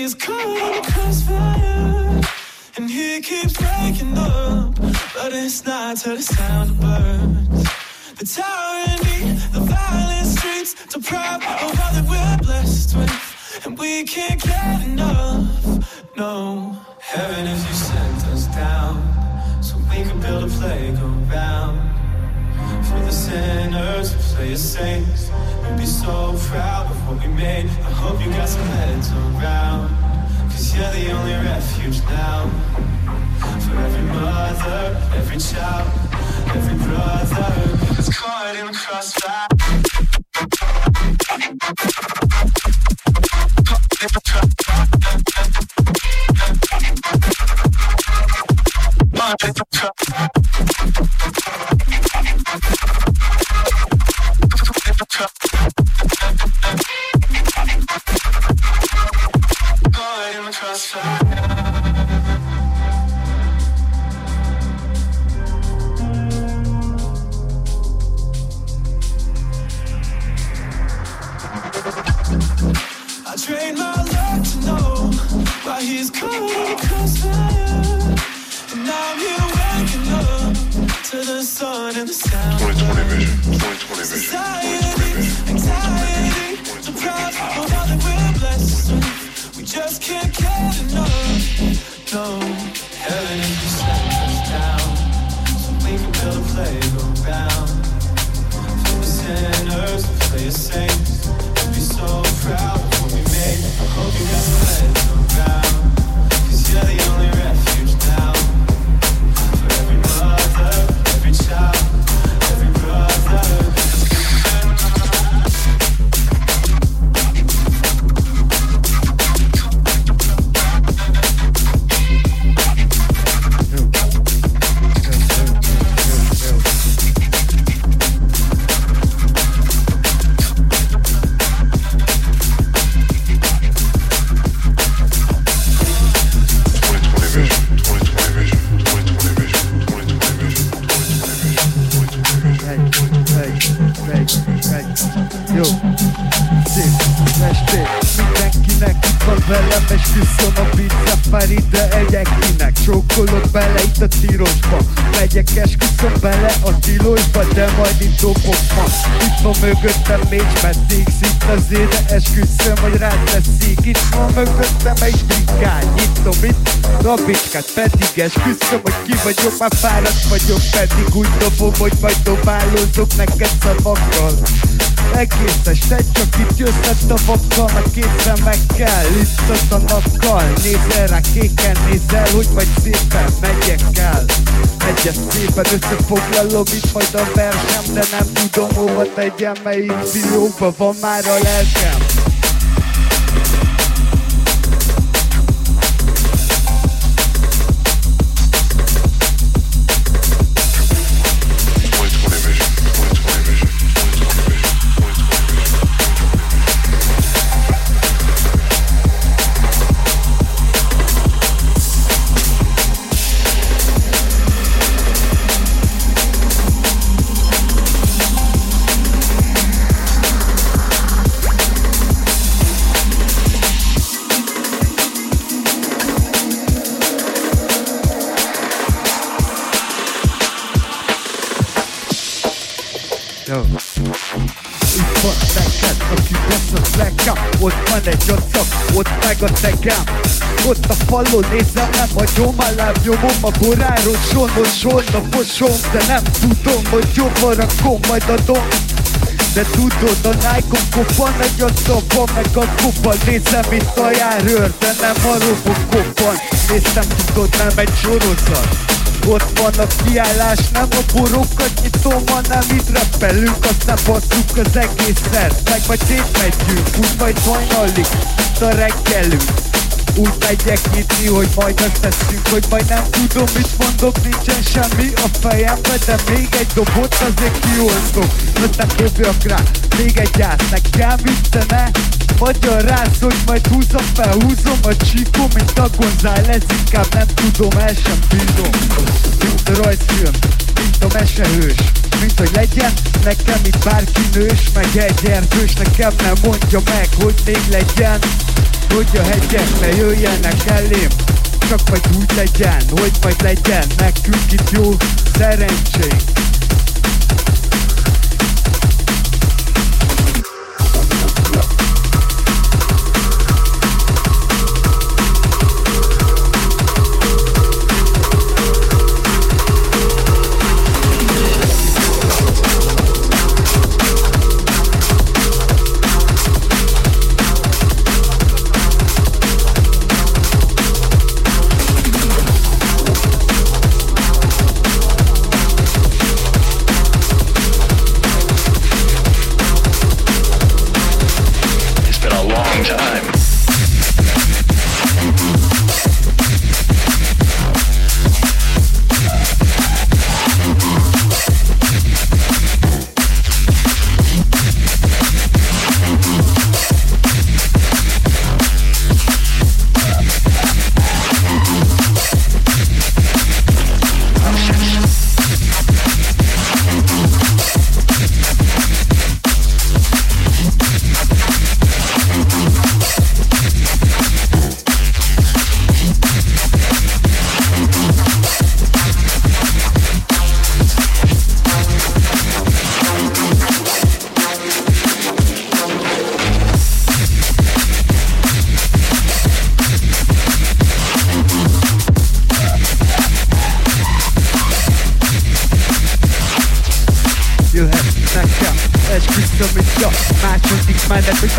he's caught crossfire. And he keeps breaking up, but it's not to the sound of birds. The tyranny, the violent streets, deprived of all that we're blessed with. And we can't get enough, no. Heaven if you sent us down, so we can build a playground. Sinners play as saints, we'd be so proud of what we made. I hope you got some heads around, cause you're the only refuge now. For every mother, every child, every brother that's caught in the crossfire. Caught a tirosba Megyek esküszöm bele a tilosba De majd itt dobok ma. Itt van mögöttem még messzék Itt az éde esküszöm, hogy rád leszik Itt van mögöttem egy brigány Nyitom itt rabicskát. Pedig esküszöm, hogy ki vagyok Már fáradt vagyok. Pedig úgy dobom, hogy majd dobálózok neked szavakkal egész este csak itt jössz a tavakkal Meg két szemekkel, itt a nappal Nézel rá kéken, nézel, hogy majd szépen megyek el. Megyek szépen, összefoglalom itt majd a versem De nem tudom hova tegyem, melyik fiókba van már a lelkem a tegám Ott a falon nézem, nem hagyom a lábnyomom A boráról sonos, solna fosom De nem tudom, hogy jobban rakom majd a dom de tudod, a Nike-on kopan egy a szava Meg a kopan nézem, mint a járőr De nem a robokoppan Néztem, tudod, nem egy sorozat ott van a kiállás, nem a borokat nyitom, hanem itt repelünk Aztán basszuk az egészet, meg majd szétmegyünk Úgy majd hajnalig, itt a reggelünk. Úgy megyek nyitni, hogy majd azt teszünk Hogy majd nem tudom, mit mondok, nincsen semmi a fejembe De még egy dobot azért kiosztok. Aztán dobjak rá, még egy át Nekem üstene, magyaráz, hogy majd húzom fel Húzom a csíkom, mint a González Inkább nem tudom, el sem bírom se hős Mint hogy legyen nekem itt bárki nős Meg egy erdős nekem nem mondja meg Hogy még legyen. Hogy a hegyek ne jöjjenek elém csak majd úgy legyen, hogy majd legyen Nekünk itt jó szerencsénk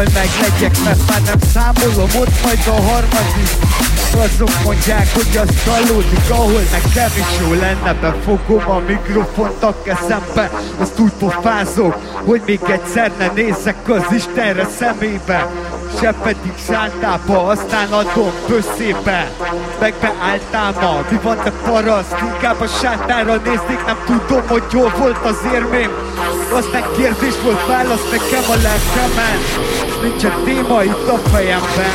hogy meg legyek, mert már nem számolom, ott majd a harmadik. Azok mondják, hogy az csalódik, ahol nekem is jó lenne Befogom a mikrofont a kezembe, azt úgy pofázok Hogy még egyszer ne nézzek az Istenre szemébe. Se pedig sántába, aztán adom böszébe Meg beálltál mi van te paraszt? Inkább a sántára néznék, nem tudom, hogy jól volt az érmém Aztán kérdés volt, válasz nekem a lelkemen. Nincsen téma itt a fejemben.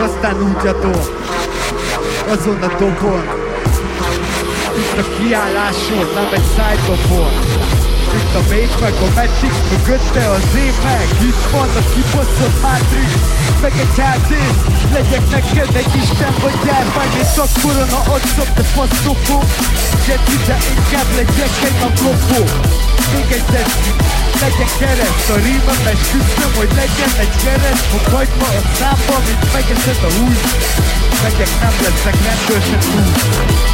Aztán úgy adom. Azon a dobon Itt a kiálláson, nem egy szájdobon Itt a Mage meg a Matrix Mögötte az én meg Itt van a kibaszott Matrix Meg egy háttér Legyek neked egy Isten vagy járvány És a adszom, de faszokó. Jeti, de inkább legyek egy naplopó Még egy tetszik legyen kereszt A rímem esküszöm, hogy legyen egy kereszt. Fog hagyma a számba, mint megeszed a hús Megyek, nem leszek rendőr sem túl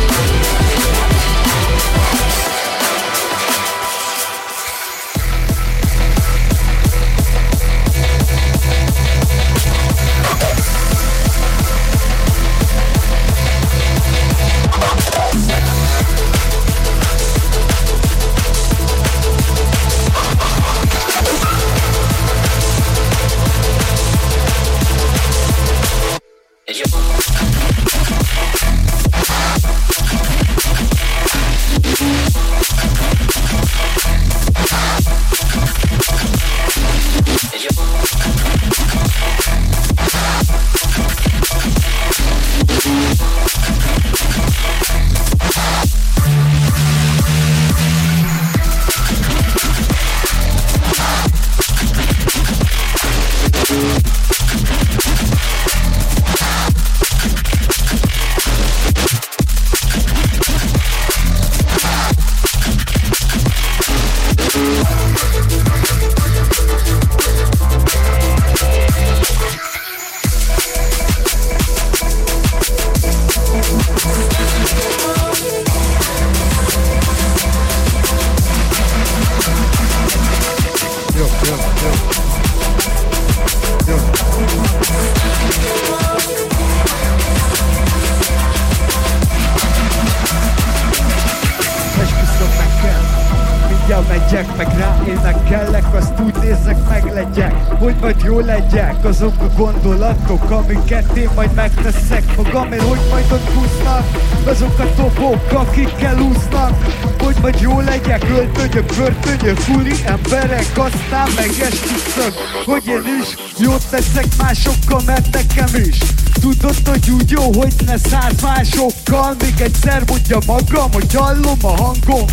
gondolatok, amiket én majd megteszek. Magamért, hogy majd ott húznak? Azok a topok, akikkel úsznak, hogy majd jó legyek, öltönyök, börtönyök, furi emberek, aztán meg esküszök, hogy én is jót teszek másokkal, mert nekem is. Tudod, hogy úgy jó, hogy ne száz másokkal. Még egyszer mondja magam, hogy hallom a hangom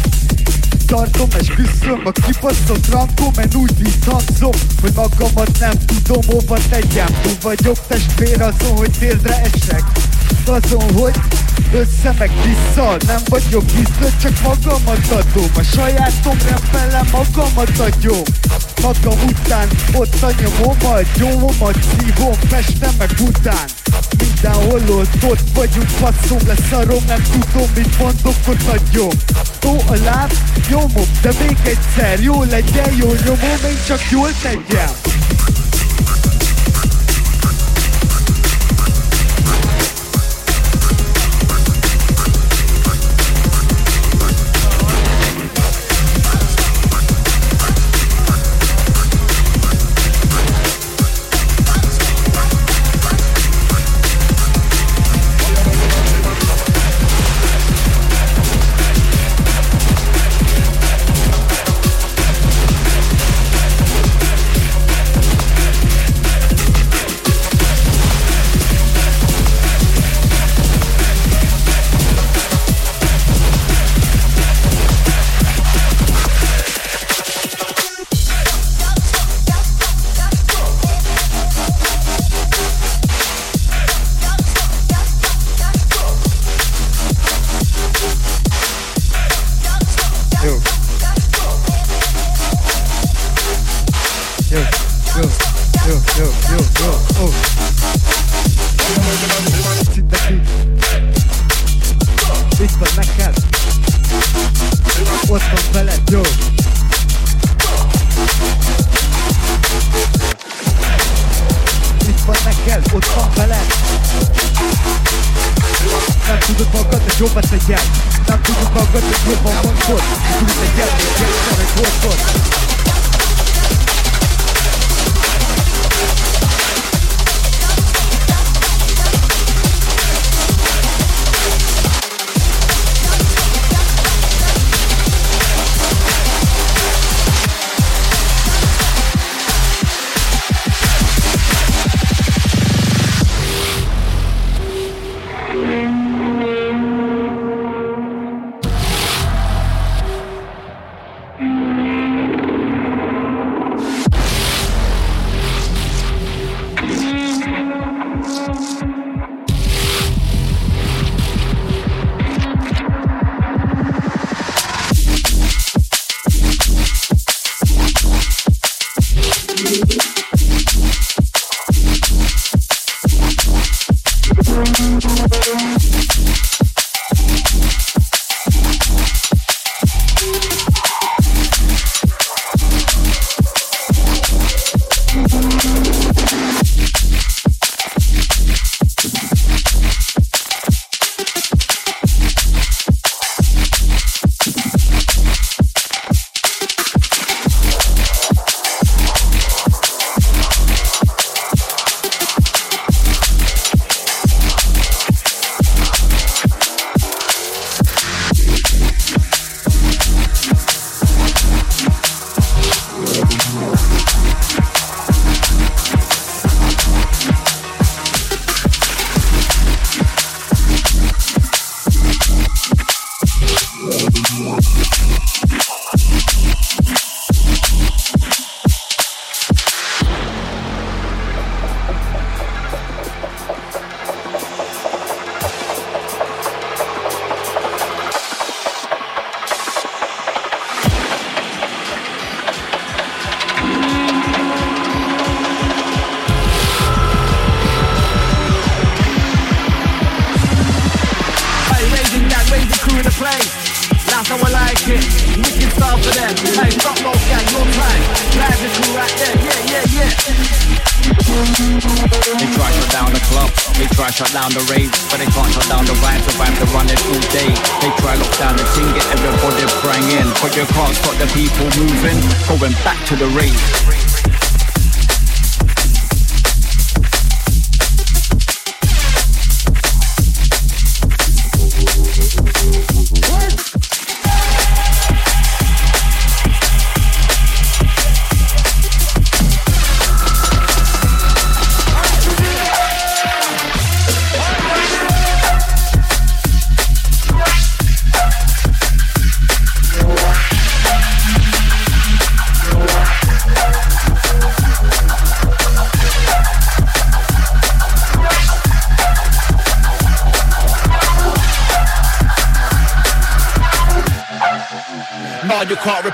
Tartom és küszöm a kibaszott rankom Én úgy visszhangzom, hogy magamat nem tudom hova tegyem. Túl vagyok testvér azon, hogy térdre esek. Azon, hogy össze meg vissza Nem vagyok vissza, csak magamat adom. A sajátom felem magamat adjom. Magam után ott a nyomom a gyomomat szívom Pestem meg után Mindenhol ott, vagyunk, faszom leszarom Nem tudom, mit mondok, ott adjom Ó, a láb, nyomom, de még egyszer Jó legyen, jó nyomom, én csak jól tegyem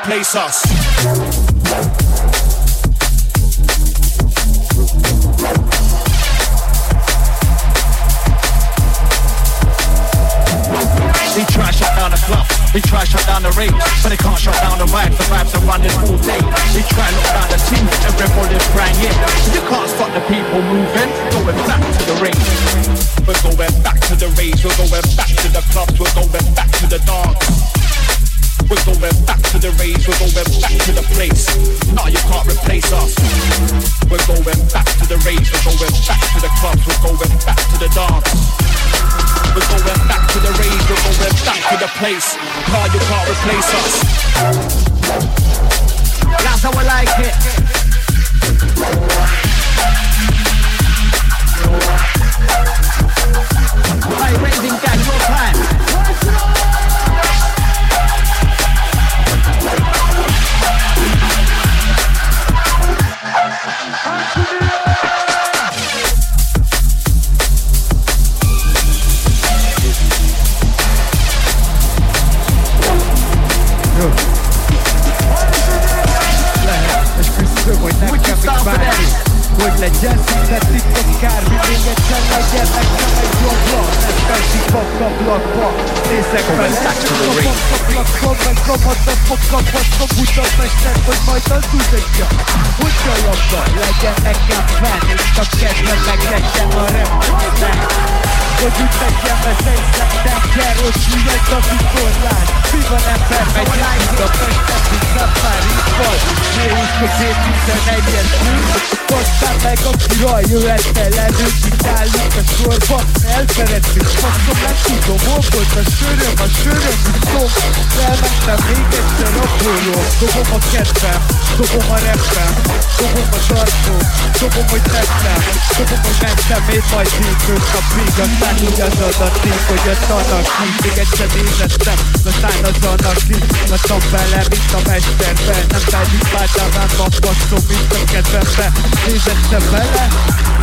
replace us. They try to shut down the club, they try to shut down the rave, but they can't shut down the vibes. The vibes are running all day. They try lock down the team, everybody's crying in. You can't stop the people moving, going back to the rave. We're going back to the raves, we're going back to the clubs, we're going back to the dance. We're going back to the raves, we're going back to the place. Nah, you can't replace us. We're going back to the raves, we're going back to the clubs, we're going back to the dance. We're going back to the rave, we're going back to the place. Nah, you can't replace us. That's how I like it. Hey, raising gang, Hogy legyen szinte titok egyszer legyen nekem egy blogblog Nem veszik fakablakba Nézek fel, elcsapom fakablakba Meg rohadt a fakabaszba Budapestet, hogy majd az tudja Hogy a labda legyen nekem fenn És a kedve meg legyen a repnek hogy úgy nekem ez egy szeptember Hogy hülyek a vitorlás Mi van ember, megy át a Pestet, mint Safari-val Ne úszok én 11-es Aztán meg aki raj jöhet ellenünk Itt állunk a sorba, elfeledtünk Faszom, nem tudom, hol volt a söröm A söröm, szom. Elmentem még egyszer a borról Dobom a kedvem, dobom a repem Dobom a darcom, dobom, hogy tettem Dobom, hogy mentem én majd hétfőn napig Aztán úgy az adatik, hogy a tanakig Még egyszer nézettem, aztán az anakig Lattam bele, mint a mesterben Nem tárgyik páltáván, basszom, mint a kedvembe. Nézettem bele,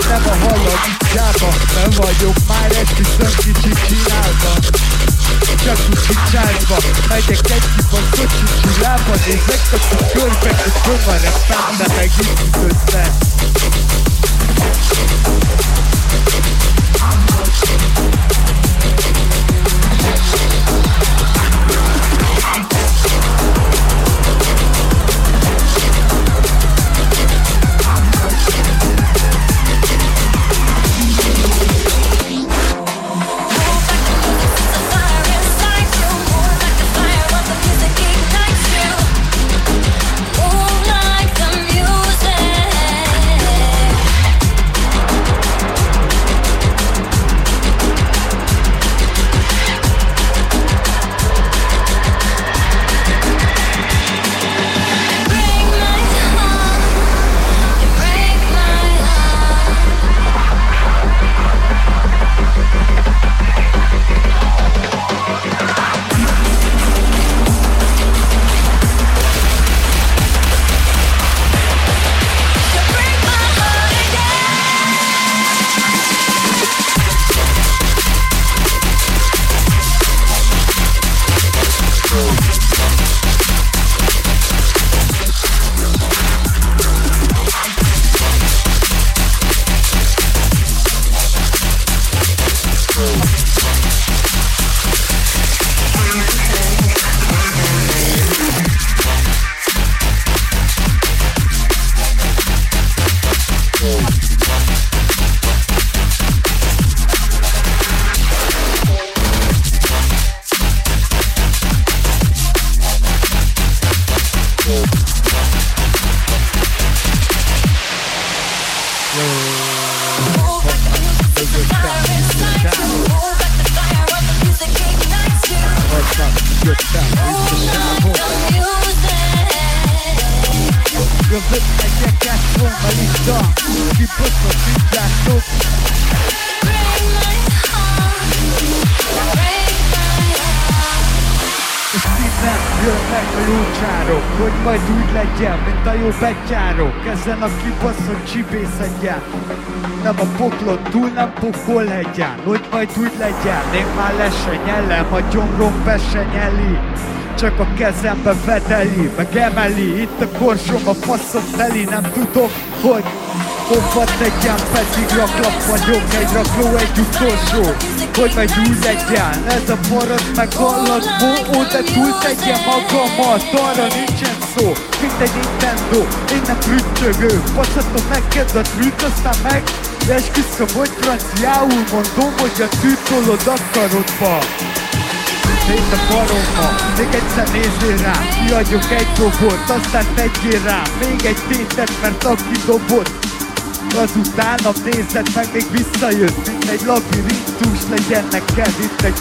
nem a halad Gyába, nem vagyok már egy viszont kicsit csinálva. Csak úgy kicsázva Megyek egy kibaszott csilába Nézek a körbe, közben van repám De meg itt össze nem pokol legyen Hogy majd úgy legyen, én már le se nyelem A gyomrom be se nyeli csak a kezembe vedeli, meg emeli. Itt a korsom a faszom teli, nem tudok, hogy hova tegyem, pedig raklap vagyok Egy rakló, egy utolsó, hogy majd úgy legyen Ez a paraszt meg hallatból, oda túl tegye magamat Arra nincsen szó, mint egy Nintendo Én nem prüttyögő, passzatom neked a trütt, aztán meg. Esküszöm, hogy franciául mondom, hogy a tűtolod akarodba Szét a baromba, még egyszer nézzél rám Kiadjuk egy dobot, aztán tegyél rám Még egy tétet, mert aki dobott Azután nézed meg, még visszajött. Mint egy labirintus, legyen neked itt egy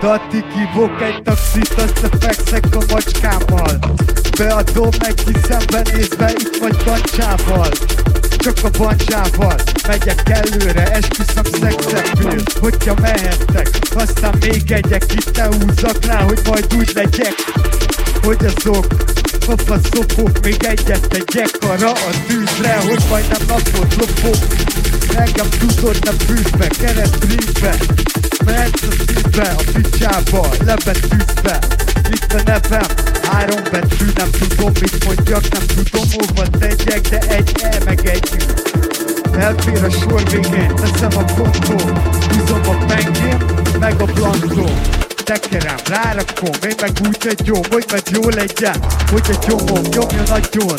dati kívok egy taxit, összefekszek a macskámmal Beadom neki szembenézve, itt vagy bancsával. Csak a bancsával Megyek előre, esküszöm szexepül Hogyha mehettek, aztán még egyek Itt ne húzzak rá, hogy majd úgy legyek. Hogy azok a szopok, még egyet tegyek arra a tűzre Hogy majdnem napot lopok. Engem tudod, nem fűzbe, keresztrízbe Mehetsz a szívbe, a picsába, lebetűzve Itt a nevem, három betű, nem tudom mit mondjak Nem tudom hova tegyek, de egy E meg egy Elfér a sor végén, teszem a kontó Húzom a pengém, meg a blankó tekerem, rárakom, én meg úgy egy jó, hogy meg jó legyen, hogy egy gyomom nyomja nagyon,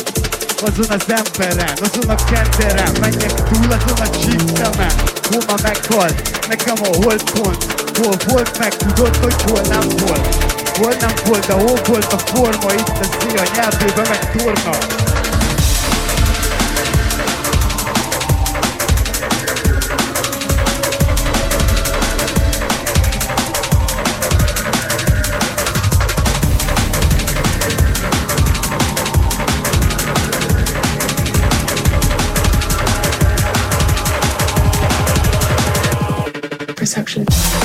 azon az emberen, azon a kenderem, menjek túl azon a csíkszemen, hol ma meghalt, nekem a holdpont, hol volt meg, tudod, hogy hol nem volt, hol nem volt, de hol volt a forma, itt a szél, nyelvében meg torna, section.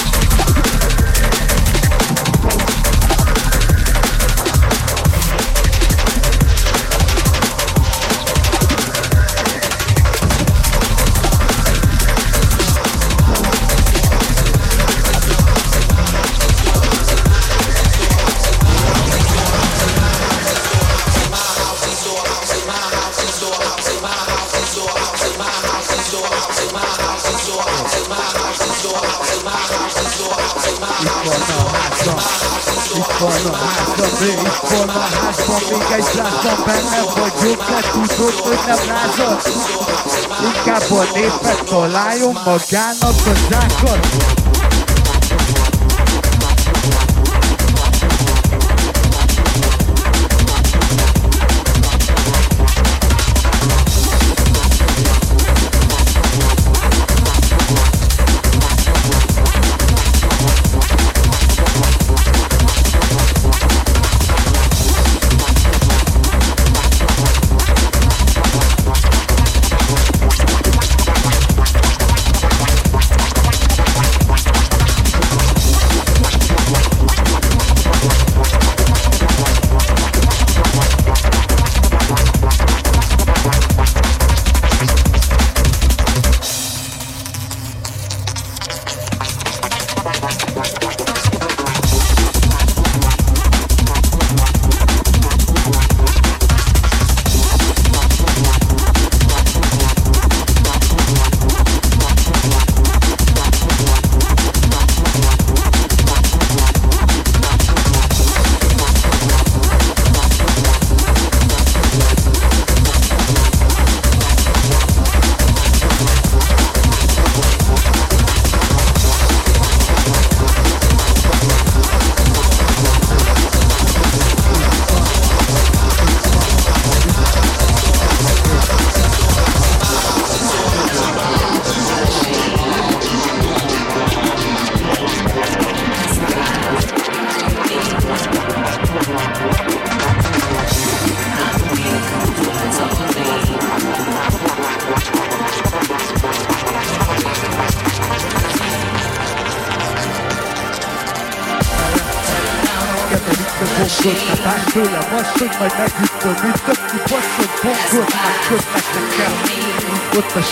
Házban Még egy lázban benne vagyok De tudod, hogy nem lázad. Inkább a népet találjon magának a zákat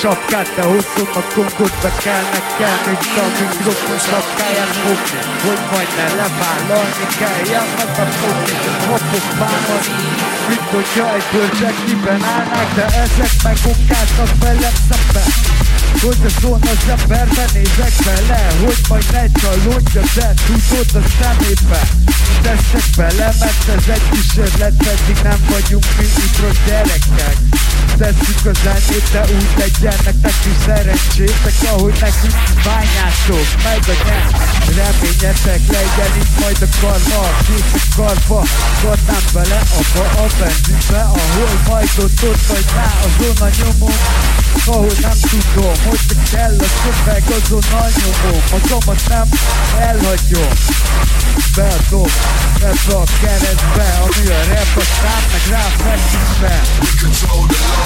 sapkát, de hozom a kongot, be kell mint a mikrofon sapkáját fogni, hogy majd ne levállalni kelljen, meg a fogni, kapok vámat, mint hogyha egy bölcsekliben állnák, de ezek meg okáznak velem szemben. Hogy a zón az emberben nézek bele Hogy majd ne csalódja, de tudod a szemébe Teszek bele, mert ez egy kísérlet Pedig nem vagyunk mi rossz gyerekek Tesszük a zenét, de úgy legyen nektek is szerencsétek Ahogy nekünk bányászok, meg a nyelv Reményetek legyen itt majd a karma Kész a karba, karnám bele abba a benzinbe Ahol majd ott ott vagy rá azon a nyomon. Ahol nem tudom, hogy kell a szöveg, azonnal nyomom Magamat nem elhagyom Beadom ebbe a keretbe Ami a rap, a szám meg rá feküdve. We control the loads,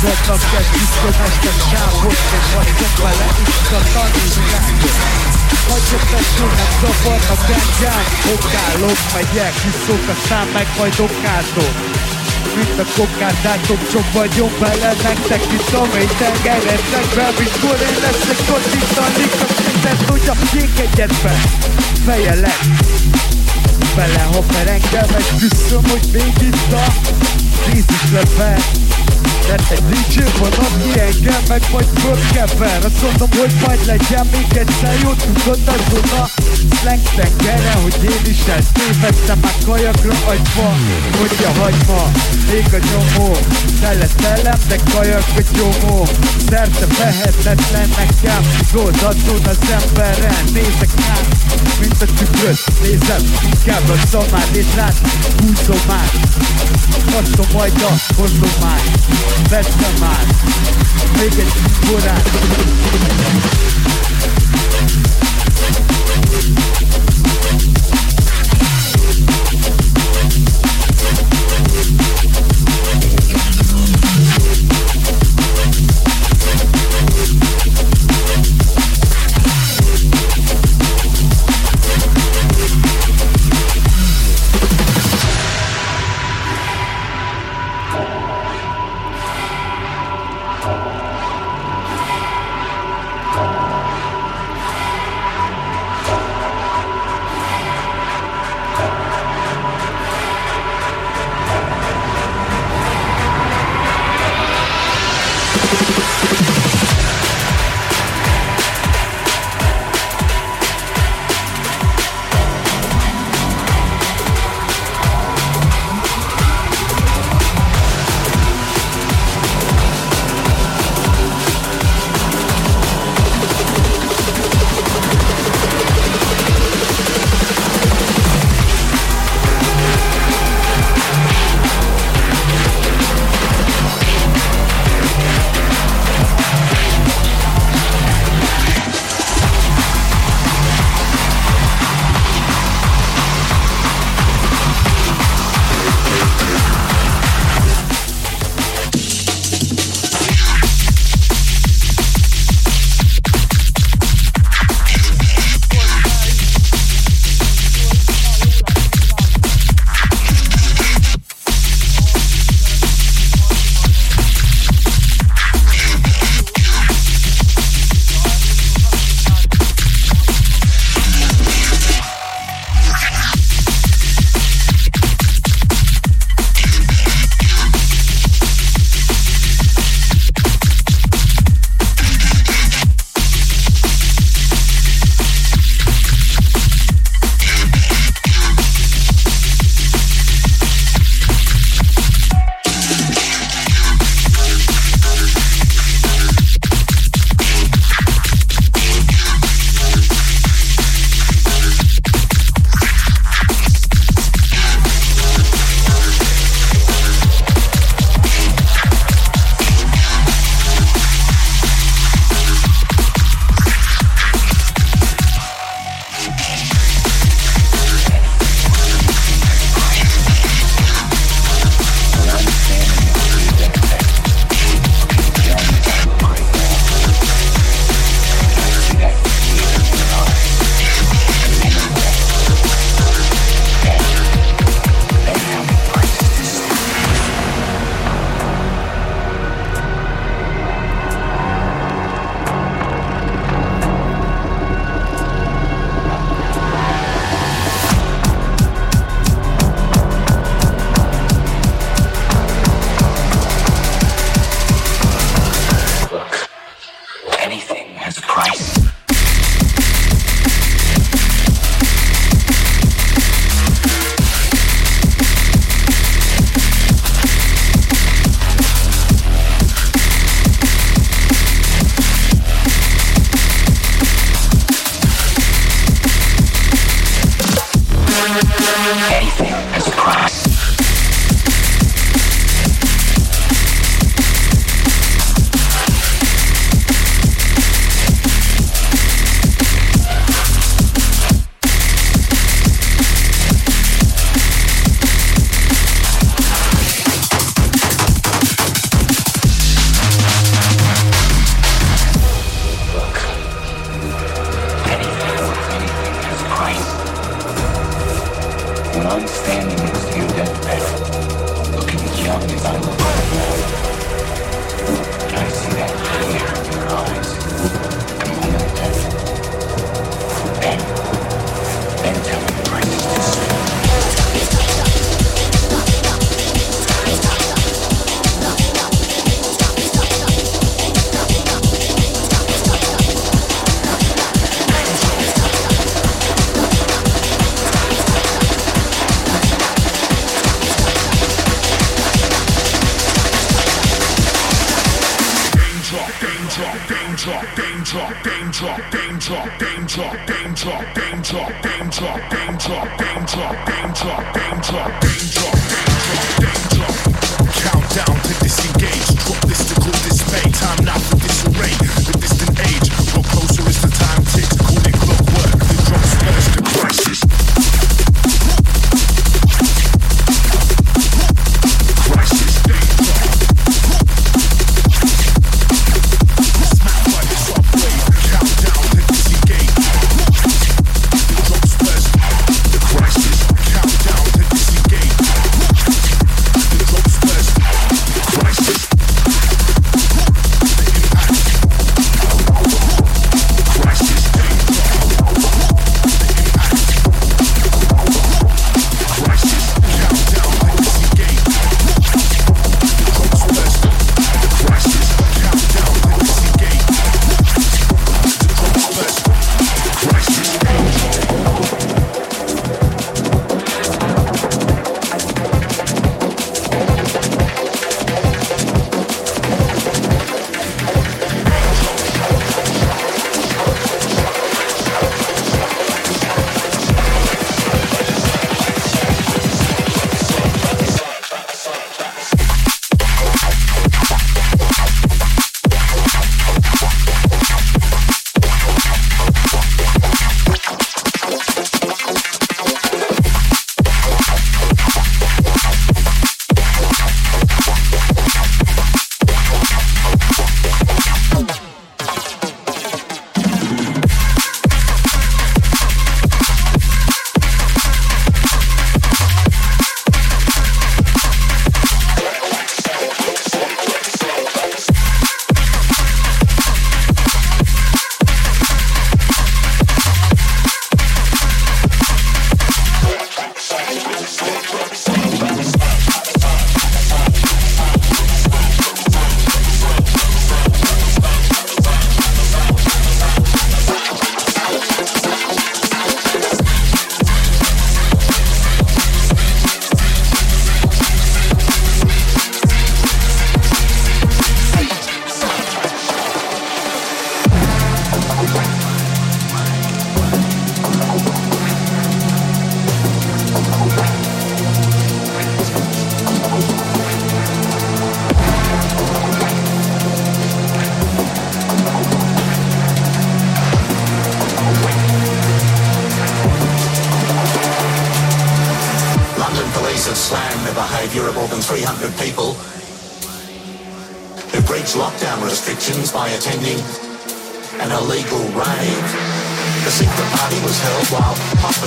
hogy mozognak egy visszanestek sávot És vagyok vele itt a tanulságok Hagyjuk tesó, nem zavarnak engem Okálok, megyek, iszok a szám, meg majd okázok mint a kokázátok, csak vagyok vele nektek itt a mély tengeretekben Mikor én leszek a likat, szintet, hogy a kék egyetben Feje lett Bele, ha per engem egy küszöm, hogy még itt a Jézus lefe Mert egy DJ van, aki engem meg majd fölkever. Azt mondom, hogy majd legyen még egyszer jó Tudod azon slang tengere Hogy én is ezt tévedtem már kajakra agyba Hogy a hagyma, még a nyomó Tele szellem, de kajak a gyomó. Szerte vehetetlen nekem Igazadon az emberen Nézek át, mint a tükröt Nézem, inkább a szamár Nézd rád, húzom át Hasztom majd a hozományt Veszem már Még egy korát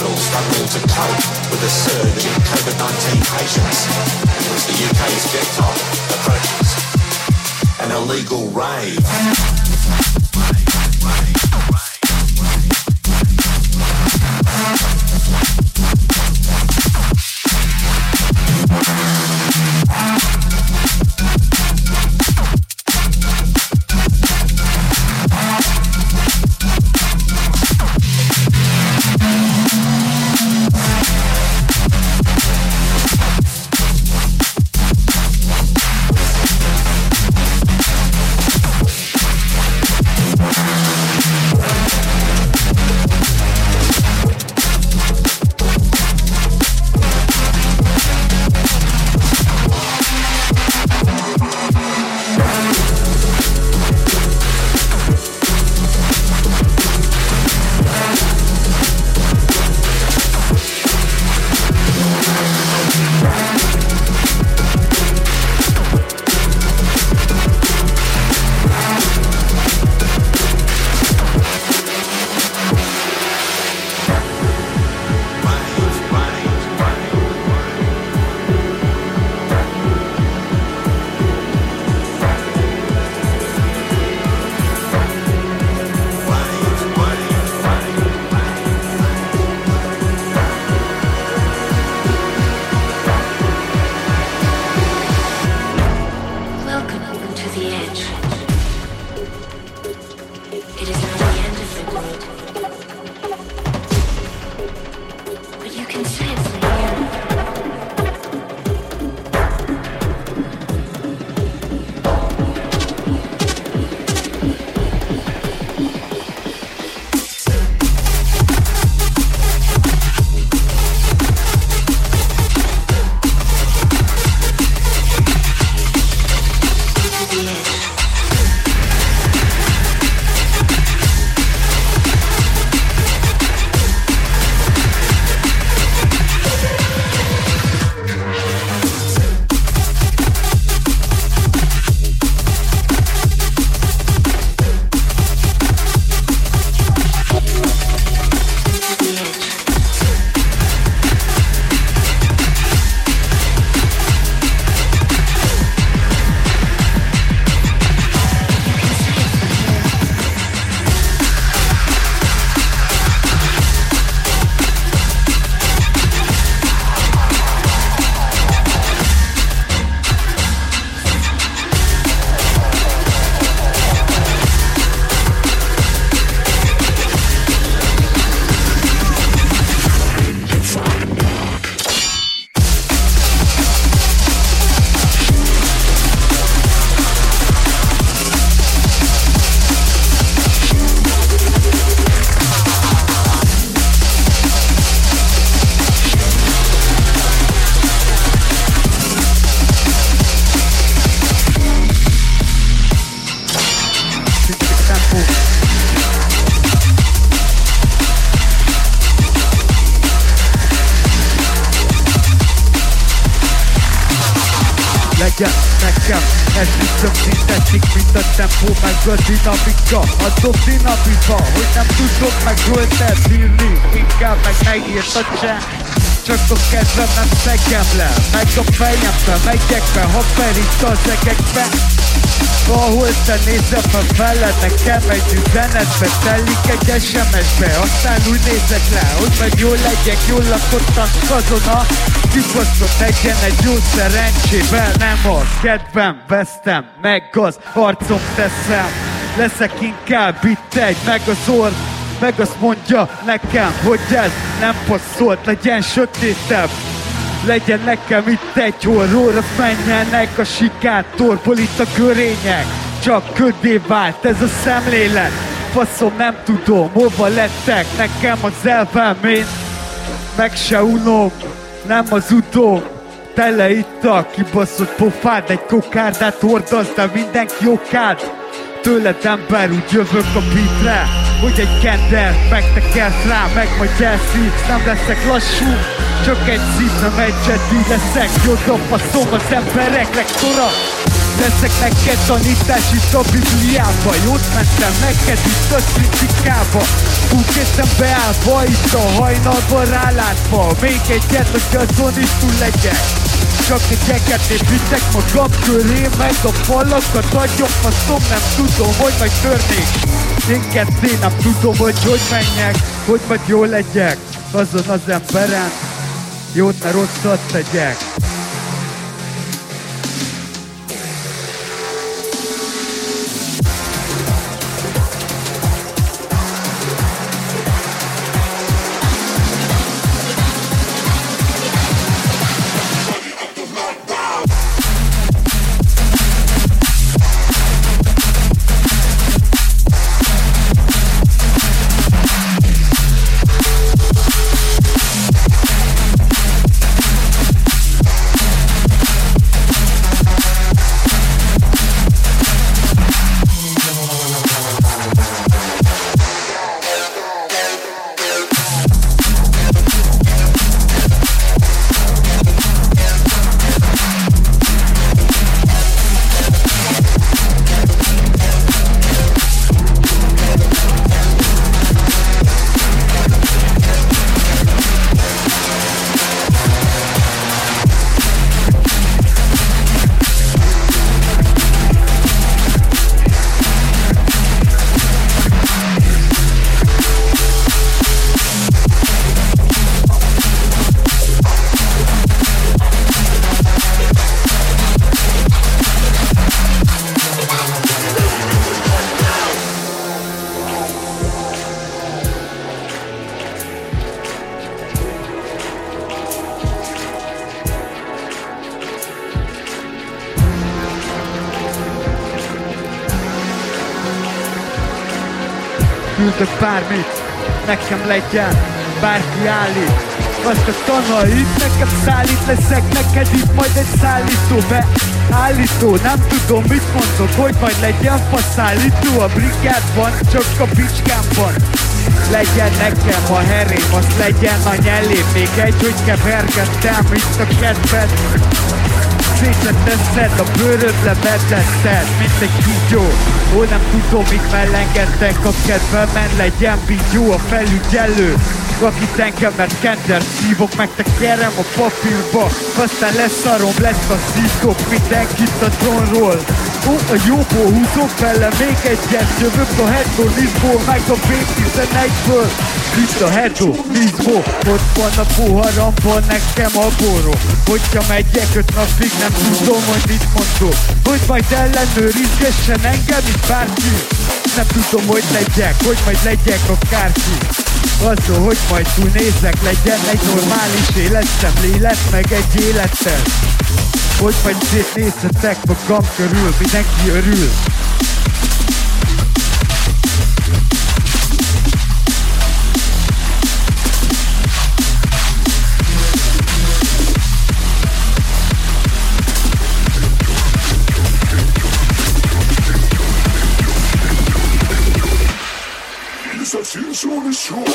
hospitals struggle to cope with a surge in COVID-19 patients as the UK's desktop approaches an illegal rave. Tempó meg a dinamika Adom dinamika, hogy nem tudok meg öltet írni Inkább meg megírt a csend csak a kedvem nem szegem le Meg a fejembe, megyek be, ha perít az egekbe ahol te nézem a fele, nekem egy üzenetbe telik egy SMS-be Aztán úgy nézek le, hogy meg jól legyek, jól lakottan azon a kibaszott legyen egy jó szerencsével Nem a kedvem, vesztem, meg az arcom teszem. Leszek inkább itt egy, meg az orr meg azt mondja nekem, hogy ez nem passzolt, legyen sötétebb, legyen nekem itt egy horror, menjenek a sikátorból itt a körények. Csak ködé vált ez a szemlélet. Faszom nem tudom, hova lettek nekem az elvem, én meg se unom, nem az utom. Tele itt a kibaszott pofád, egy kokárdát hordasz, de mindenki okád. Tőled ember, úgy jövök a beatre Hogy egy kender megtekersz rá, meg majd elszívsz Nem leszek lassú, csak egy szív, nem egy jedi leszek Jobb a szó az emberek lektora. Leszek neked tanítás itt a Bibliába Jót mentem neked itt a kritikába. Fúkészem beállva itt a hajnalban rálátva. Még egyet, hogy azon is túl legyek. Csak egy eget építek magam köré Meg a falakat adjon faszom Nem tudom, hogy majd törnék. Én ketté nem tudom, hogy hogy menjek Hogy majd jól legyek Azon az emberen Jót, ne rosszat tegyek bármit, nekem legyen, bárki állít. Azt a tanait nekem szállít, leszek neked itt majd egy szállító be. Állító, nem tudom mit mondok, hogy majd legyen faszállító A brigádban, csak a bicskám Legyen nekem a herém, az legyen a nyelém Még egy, hogy kevergettem itt a kedved Szétleteszed, a bőrödre vezetted, mint egy kígyó Ó, nem tudom, mit mellengedtek a kedvemen Legyen bígyó a felügyelő akit engem, mert kender szívok, meg tekerem a papírba. Aztán lesz arom, lesz a szívok, mindenkit a trónról. Ó, a jóból húzok vele még egyet Jövök a hedonizból, meg a B11-ből Itt a hedonizból, ott van a poharamban nekem a boró Hogyha megyek öt napig, nem tudom, hogy mit mondok. Hogy majd ellenőrizgessen engem itt bárki. Nem tudom, hogy legyek, hogy majd legyek akárki Azzal, hogy majd túl nézek, legyen egy normális életem Lélet meg egy életem. Hogy majd szétnézhetek magam körül, mindenki örül on the shore.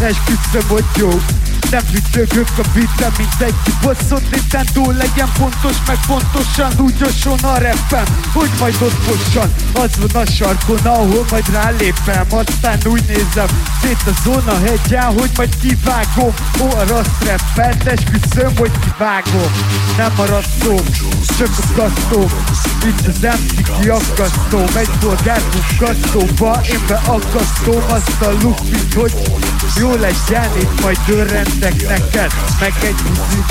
Esküszöm, hogy jó. Nem viccögök a vita, mint egy kibaszott Nintendo Legyen pontos, meg pontosan Úgy a repem, hogy majd ott fossan Az van a sarkon, ahol majd rálépem. Aztán úgy nézem szét a zóna hegyen Hogy majd kivágom. Ó, a raszt reppet, esküszöm, hogy kivágom. Nem marad szó, csak a kasztóm Itt az MC kiakasztó Egy polgár bukkasztóba Én beakasztom azt a lupit, hogy jó legyen itt majd dörrentek neked. Meg egy buzik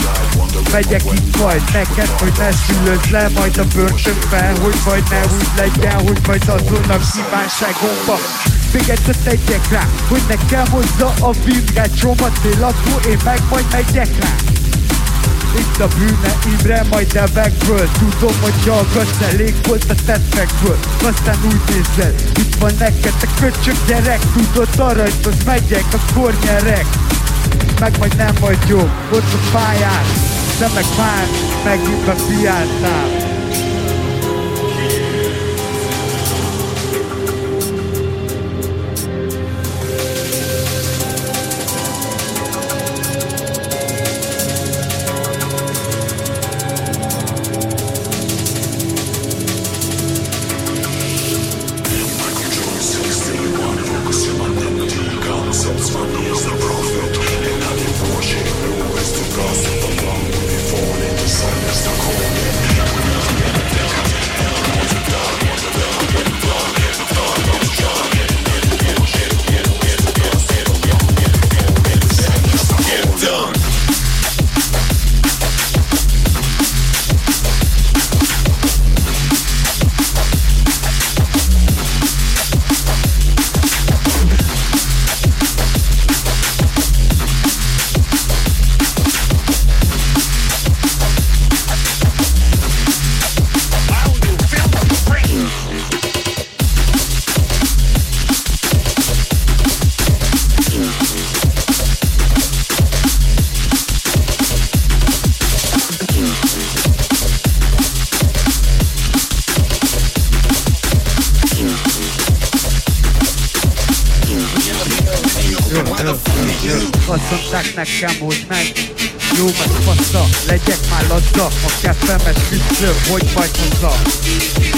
Megyek itt majd neked Hogy ne szülöd le majd a börtönbe Hogy majd ne úgy legyen Hogy majd azon a kívánságomba. Még egyszer tegyek rá Hogy nekem hozza a vizsgácsomat Télatú én meg majd megyek rá itt a bűne Imre, majd nevekből Tudom, hogy hallgatsz elég volt a tettekből Aztán úgy nézed, itt van neked a köcsök gyerek. Tudod aranyhoz megyek, akkor nyerek Meg majd nem vagy jó, ott a pályán. Meg már megint a fiáltál nekem, hogy meg jó meg fassa, legyek már lazza A kefemes küszöm, hogy vagy hozzá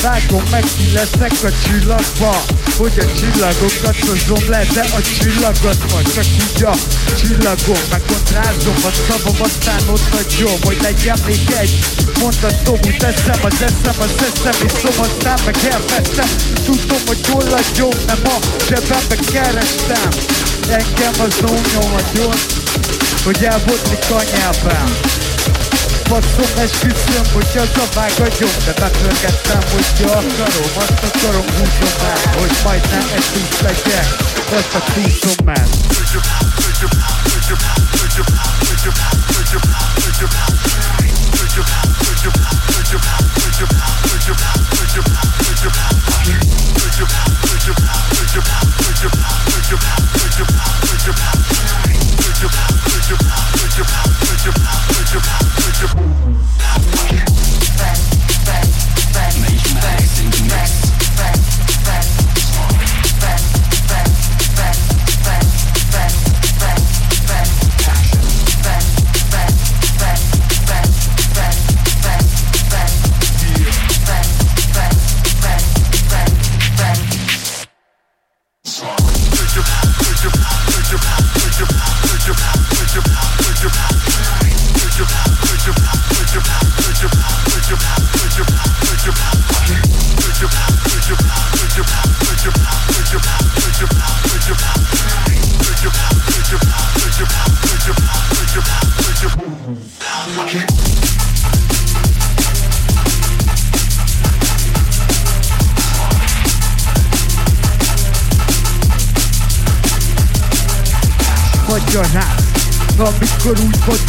Vágom meg, ki leszek a csillagba Hogy a csillagokat hozom le De a csillagot majd csak úgy a csillagom. Megkontrázom a szavam, aztán ott hagyom Hogy legyen még egy mondatom Úgy teszem az eszem, az eszem És szom, aztán meg elveszem Tudom, hogy hol adjom, nem a zsebembe kerestem. Engem az ónyomat jól hogy elbotlik anyávám Faszom esküszöm, hogyha zabák vagyok De bepörgettem, hogyha akarom Azt akarom húzom el, hogy majdnem egy tíz legyek Azt a tízom el Thank you. you, could you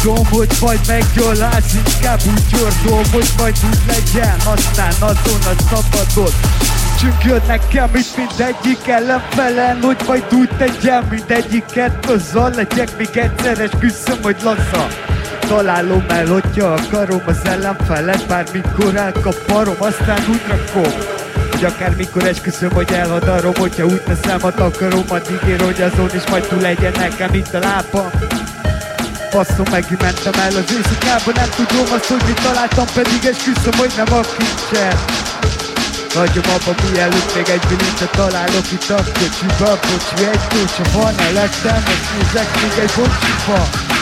mondom, hogy majd meggyaláz Inkább úgy gyordom, hogy majd úgy legyen. Aztán azon a szabadon Csüngjöd nekem itt mindegyik ellenfelen Hogy majd úgy tegyen mindegyiket Azzal legyek még egyszer esküszöm, hogy laza. Találom el, hogyha akarom az ellenfelet Bármikor elkaparom, aztán úgy rakom. Hogy akármikor esküszöm, hogy elhadarom Hogyha úgy teszem a takarom, addig ér, hogy azon is majd túl legyen nekem, mint a lápam Basszom, megint mentem el az éjszakában Nem tudom azt, hogy mit találtam Pedig esküszöm, hogy nem a kincsen Hagyom abba, mielőtt még egy bilincset találok itt a kocsiba. Bocsi, egy kocsa van elettem, azt nézek még egy bocsiba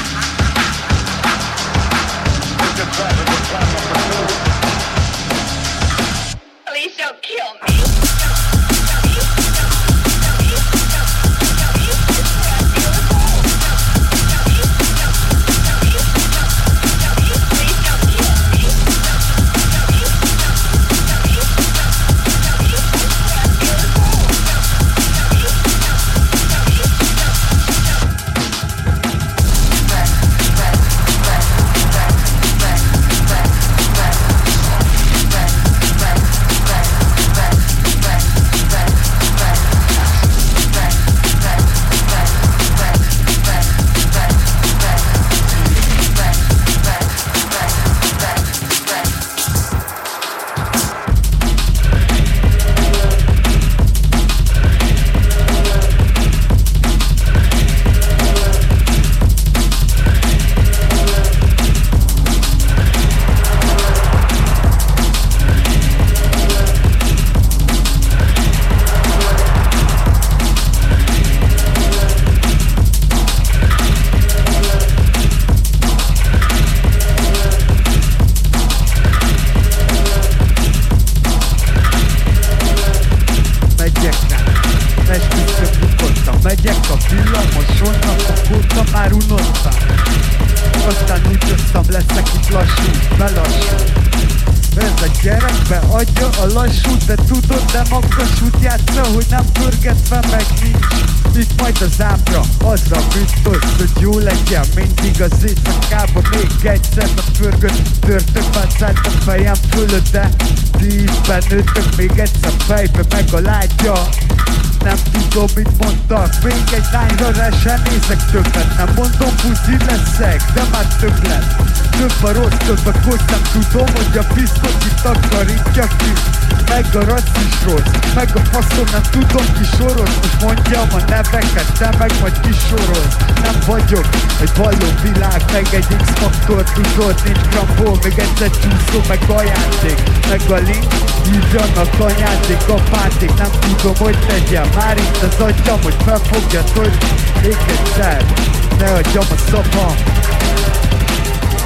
nőttök még egyszer fejbe meg a lágya nem tudom, mit mondtak. Még egy lányra rá sem nézek többet. Nem mondom, buzi leszek, de már több lett Több a rossz, több a kosz Nem tudom, hogy a piszkot itt takarítja ki. Meg a rasszis rossz Meg a faszom, nem tudom ki soros. Most mondjam a neveket, te meg majd kisorolsz Nem vagyok egy balló világ Meg egy X-faktor, tudod, nincs grambó Még egyszer csúszó, meg ajándék Meg a link, hívjanak anyáték, apáték Nem tudom, hogy tegyem. Már itt az agyam, hogy felfogjad, hogy még egyszer Ne adjam a szavam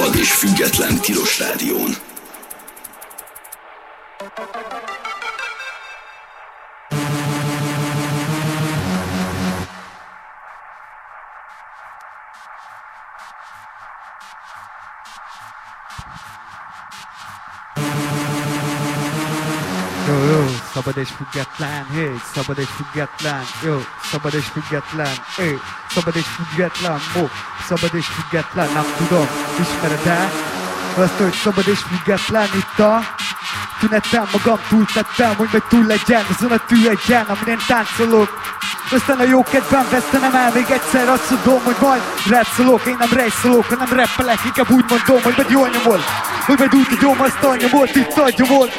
szabad és független Tilos Rádión. Szabad és független, hé, szabad és független, jó, szabad és független, hé, szabad és független, mo, szabad és független, nem tudom, ismered el? Azt, hogy szabad és független itt a tünetem, magam túltettem, hogy meg túl legyen, azon a tűegyen, amin én táncolok. Aztán a jó kedvem vesztenem el még egyszer Azt tudom, hogy majd rapszolok Én nem rejszolok, hanem rappelek Inkább úgy mondom, hogy majd jól nyomol Hogy majd úgy tudom, azt a nyomot Itt a nyomot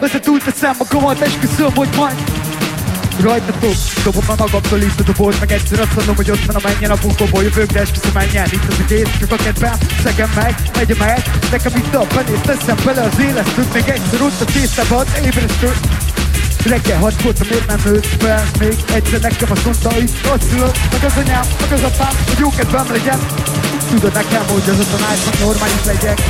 Aztán túl teszem magamat, esküszöm, hogy majd Rajtatok, dobom a magamtól itt a dobolt Meg egyszer azt mondom, hogy ott van a menjen a bunkóból. Jövőkre esküszöm menjen, itt az egész Csak a kedvem, szegem meg, megye meg Nekem itt a penét teszem bele az élesztőt Még egyszer ott a tésztában ébresztő. Reggel hat volt, miért nem nőtt fel? Még egyszer nekem azt mondta, hogy ott szülök Meg az anyám, meg az apám, hogy jó kedvem legyen. Tudod nekem, hogy az a tanács, hogy normális legyek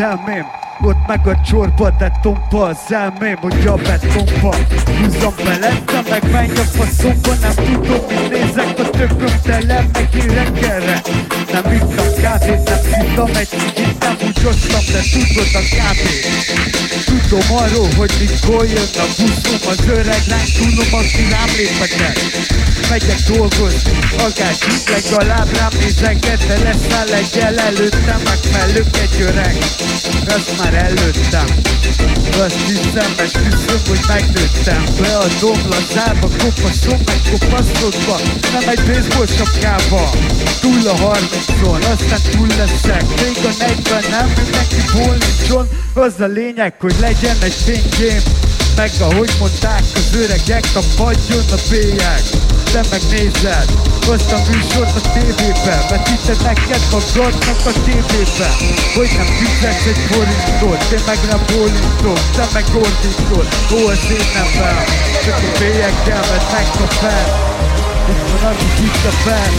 a szemém ott meg a csorba, de tompa a szemém Hogy a betomba Húzzam belettem, meg menj a faszomba Nem tudom, mit nézek a tököm tele Meg én reggelre Nem ittam kávét, nem szittam egy cigit Nem húzsostam, de tudod a kávét. Tudom arról, hogy mikor jön a buszom Az öreg lány, tudom, aki rám lépeket. Megyek dolgozni, akár legalább rám nézeget De leszáll egy el előttem, meg mellük egy öreg. Azt már előttem. Azt hiszem, esküszöm, hogy megnőttem. Be a domlazába, kopaszom, meg kopaszodva Nem egy baseball sapkába. Túl a 30-on, aztán túl leszek. Még a 40 nem, mindenki ból nincs Az a lényeg, hogy legyen egy fénykém meg, ahogy mondták az öregek, tapadjon a bélyeg. Te megnézed azt a műsort a tévében Vetíted neked magadnak a tévében Hogy nem fizetsz egy forintot Én meg nem bólintok, te meg ordítod. Ó, az én nem Csak a bélyeggel, mert megkapel Itt van az, itt a fel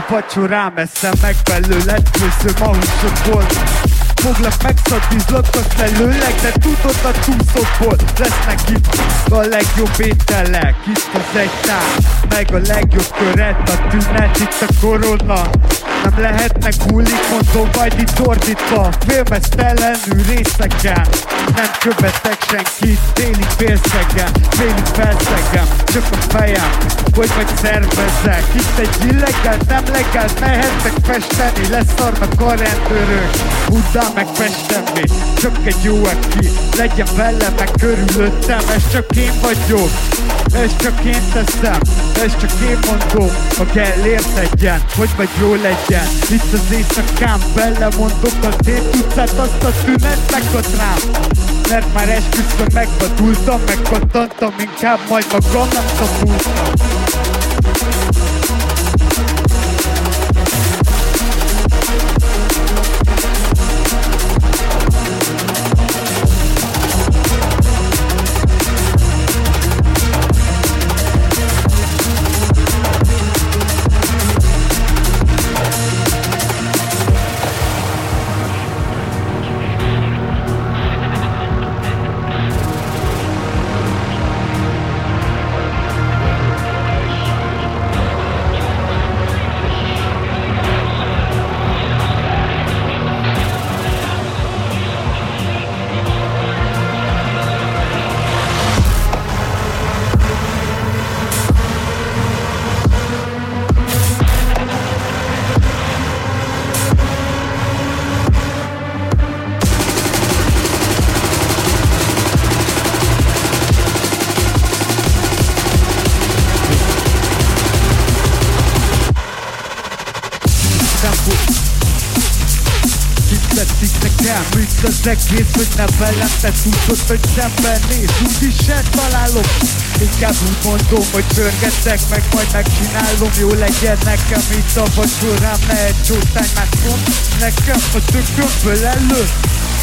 a vacsorám Eszem meg belőle, főzöm a húsokból Foglak megszadizlak a felőleg De tudod a túszokból Lesznek itt. A legjobb ételek Itt az egy Meg a legjobb köret A tünet itt a korona. Nem lehetnek hullik, mondom, vagy itt ordítva Félmeztelenül részeken Nem követek senkit Téli félszegen, félig felszegem Csak a fejem, hogy meg szervezek Itt egy illegál, nem legál Mehetnek festeni, leszarnak a rendőrök. Húzzál meg festeni Csak egy jó aki Legyen vele, meg körülöttem Ez csak én vagyok. Ez csak én teszem, ez csak én mondom Ha kell értegyen, hogy vagy jó legyen. Itt az éjszakám, belemondok a szép utcát Azt a tünet megad rám Mert már esküszöm megvadultam Megkattantam, inkább majd magam nem tapultam egész, hogy ne velem te tudod, hogy szembenéz Úgyis se találom. Inkább úgy mondom, hogy pörgetek meg, majd megcsinálom. Jó legyen nekem itt a vacsorám Ne egy csótány mászom Nekem a tökömből elő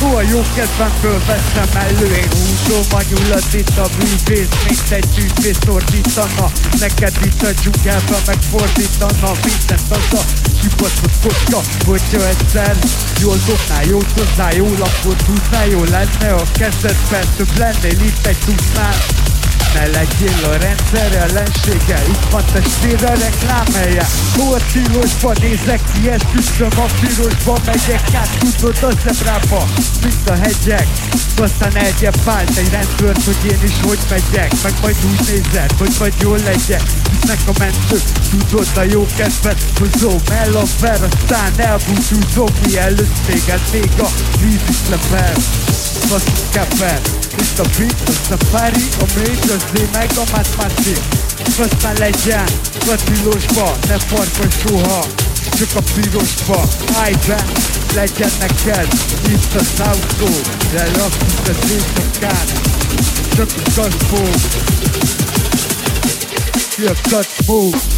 Ó, a jó kedvemből veszem elő Én húzom a nyulat itt a művész Mint egy tűzvész ordítana. Neked itt a dzsungelbe megfordítana. Mindent az a kibaszott kocka Hogyha egyszer jól dobnál, jót hozzá, jól akkor tudnál Jó lenne a kezedben, több lennél itt egy tudnál Ne legyél a rendszer ellensége Itt van testvére reklámhelye Hol tilosba nézek ki, esküszöm a pirosba Megyek át, tudod a zebrába Mint a hegyek. Aztán egyebb vált egy rendőrt, hogy én is hogy megyek Meg majd úgy nézed, hogy majd jól legyek. Visznek a mentők, tudod a jó kedvet Hozom el a ver, aztán elbúcsúzom Mielőtt téged még a víz is lever Basszus kever, itt a beat, a safari A még az Z meg a matematik Aztán legyen a tilosba, ne farkas soha csak a pirosba, állj be, legyen neked itt az autó, de rakjuk az éjszakán, csak a gazbó, ki a gazbó. Feels